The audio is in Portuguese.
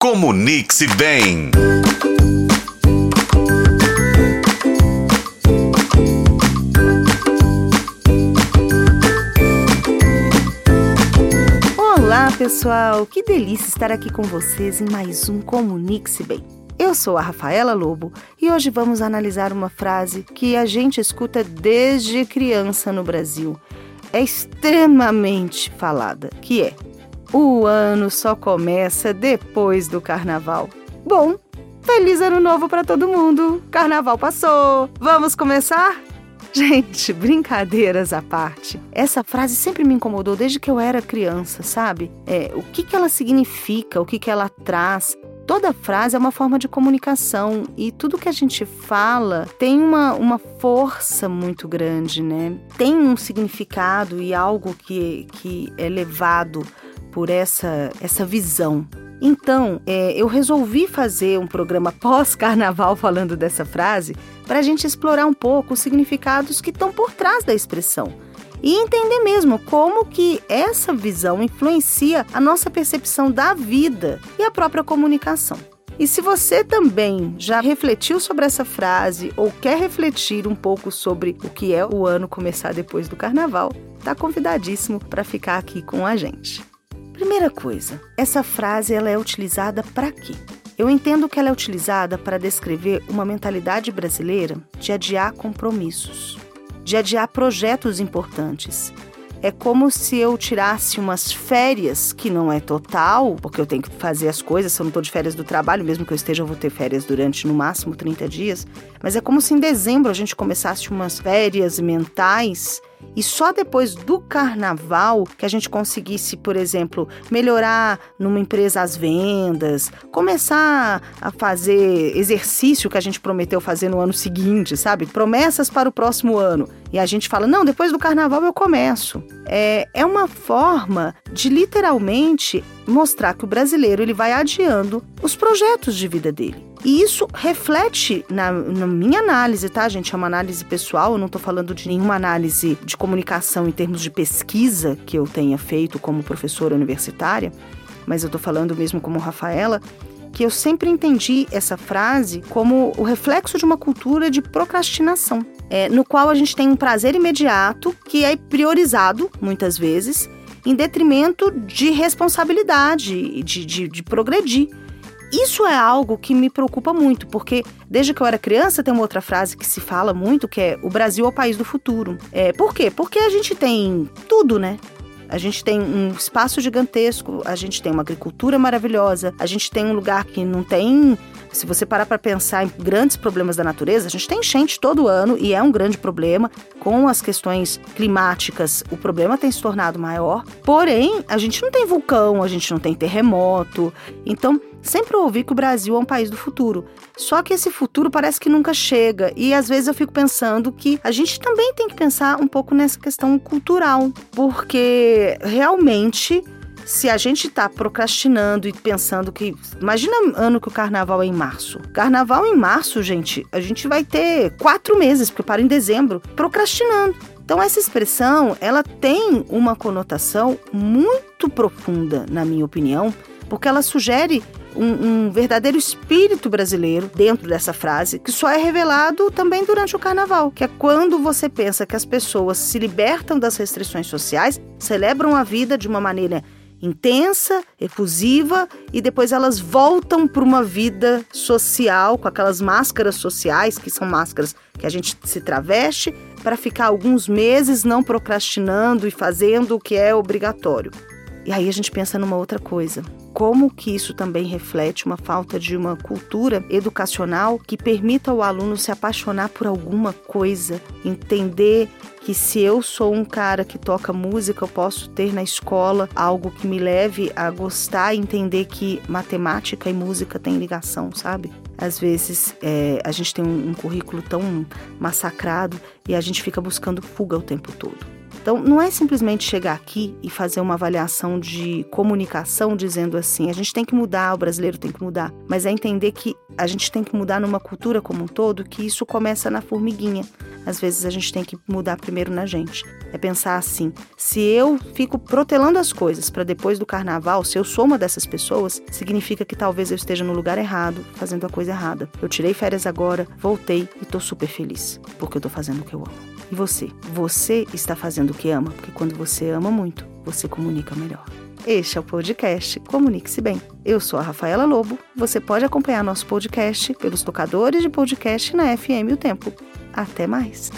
Comunique-se bem. Olá, pessoal! Que delícia estar aqui com vocês em mais um Comunique-se Bem. Eu sou a Rafaela Lobo e hoje vamos analisar uma frase que a gente escuta desde criança no Brasil. É extremamente falada, que é o ano só começa depois do carnaval. Bom, feliz ano novo para todo mundo. Carnaval passou. Vamos começar? Gente, brincadeiras à parte. Essa frase sempre me incomodou desde que eu era criança, sabe? É, o que, que ela significa, o que, que ela traz. Toda frase é uma forma de comunicação e tudo que a gente fala tem uma, uma força muito grande, né? Tem um significado e algo que, que é levado por essa, essa visão. Então, é, eu resolvi fazer um programa pós-carnaval falando dessa frase para a gente explorar um pouco os significados que estão por trás da expressão e entender mesmo como que essa visão influencia a nossa percepção da vida e a própria comunicação. E se você também já refletiu sobre essa frase ou quer refletir um pouco sobre o que é o ano começar depois do carnaval, está convidadíssimo para ficar aqui com a gente. Primeira coisa, essa frase ela é utilizada para quê? Eu entendo que ela é utilizada para descrever uma mentalidade brasileira de adiar compromissos, de adiar projetos importantes. É como se eu tirasse umas férias, que não é total, porque eu tenho que fazer as coisas, se eu não estou de férias do trabalho, mesmo que eu esteja, eu vou ter férias durante no máximo 30 dias. Mas é como se em dezembro a gente começasse umas férias mentais e só depois do carnaval que a gente conseguisse, por exemplo, melhorar numa empresa as vendas, começar a fazer exercício que a gente prometeu fazer no ano seguinte, sabe? Promessas para o próximo ano. E a gente fala: não, depois do carnaval eu começo. É, é uma forma de literalmente mostrar que o brasileiro ele vai adiando os projetos de vida dele. E isso reflete na, na, minha análise, tá, gente? É uma análise pessoal, eu não estou falando de nenhuma análise de comunicação em termos de pesquisa que eu tenha feito como professora universitária, mas eu estou falando mesmo como Rafaela, que eu sempre entendi essa frase como o reflexo de uma cultura de procrastinação, é, no qual a gente tem um prazer imediato que é priorizado, muitas vezes, em detrimento de responsabilidade, de, de, de progredir. Isso é algo que me preocupa muito, porque desde que eu era criança tem uma outra frase que se fala muito, que é o Brasil é o país do futuro. É, por quê? Porque a gente tem tudo, né? A gente tem um espaço gigantesco, a gente tem uma agricultura maravilhosa, a gente tem um lugar que não tem se você parar para pensar em grandes problemas da natureza, a gente tem enchente todo ano e é um grande problema. Com as questões climáticas, o problema tem se tornado maior. Porém, a gente não tem vulcão, a gente não tem terremoto. Então, sempre ouvi que o Brasil é um país do futuro. Só que esse futuro parece que nunca chega. E às vezes eu fico pensando que a gente também tem que pensar um pouco nessa questão cultural, porque realmente se a gente está procrastinando e pensando que. Imagina ano que o carnaval é em março. Carnaval em março, gente, a gente vai ter quatro meses, porque para em dezembro, procrastinando. Então, essa expressão, ela tem uma conotação muito profunda, na minha opinião, porque ela sugere um, um, verdadeiro espírito brasileiro dentro dessa frase, que só é revelado também durante o carnaval, que é quando você pensa que as pessoas se libertam das restrições sociais, celebram a vida de uma maneira intensa, efusiva e depois elas voltam para uma vida social com aquelas máscaras sociais, que são máscaras que a gente se traveste, para ficar alguns meses não procrastinando e fazendo o que é obrigatório. E aí a gente pensa numa outra coisa. Como que isso também reflete uma falta de uma cultura educacional que permita ao aluno se apaixonar por alguma coisa, entender que se eu sou um cara que toca música, eu posso ter na escola algo que me leve a gostar e entender que matemática e música têm ligação, sabe? Às vezes é, a gente tem um, um currículo tão massacrado e a gente fica buscando fuga o tempo todo. Então, não é simplesmente chegar aqui e fazer uma avaliação de comunicação dizendo assim, a gente tem que mudar, o brasileiro tem que mudar, mas é entender que a gente tem que mudar numa cultura como um todo, que isso começa na formiguinha. Às vezes a gente tem que mudar primeiro na gente. É pensar assim: se eu fico protelando as coisas para depois do carnaval, se eu sou uma dessas pessoas, significa que talvez eu esteja no lugar errado, fazendo a coisa errada. Eu tirei férias agora, voltei e tô super feliz, porque eu tô fazendo o que eu amo. Você? Você está fazendo o que ama, porque quando você ama muito, você comunica melhor. Este é o podcast Comunique-se Bem. Eu sou a Rafaela Lobo. Você pode acompanhar nosso podcast pelos tocadores de podcast na FM O Tempo. Até mais!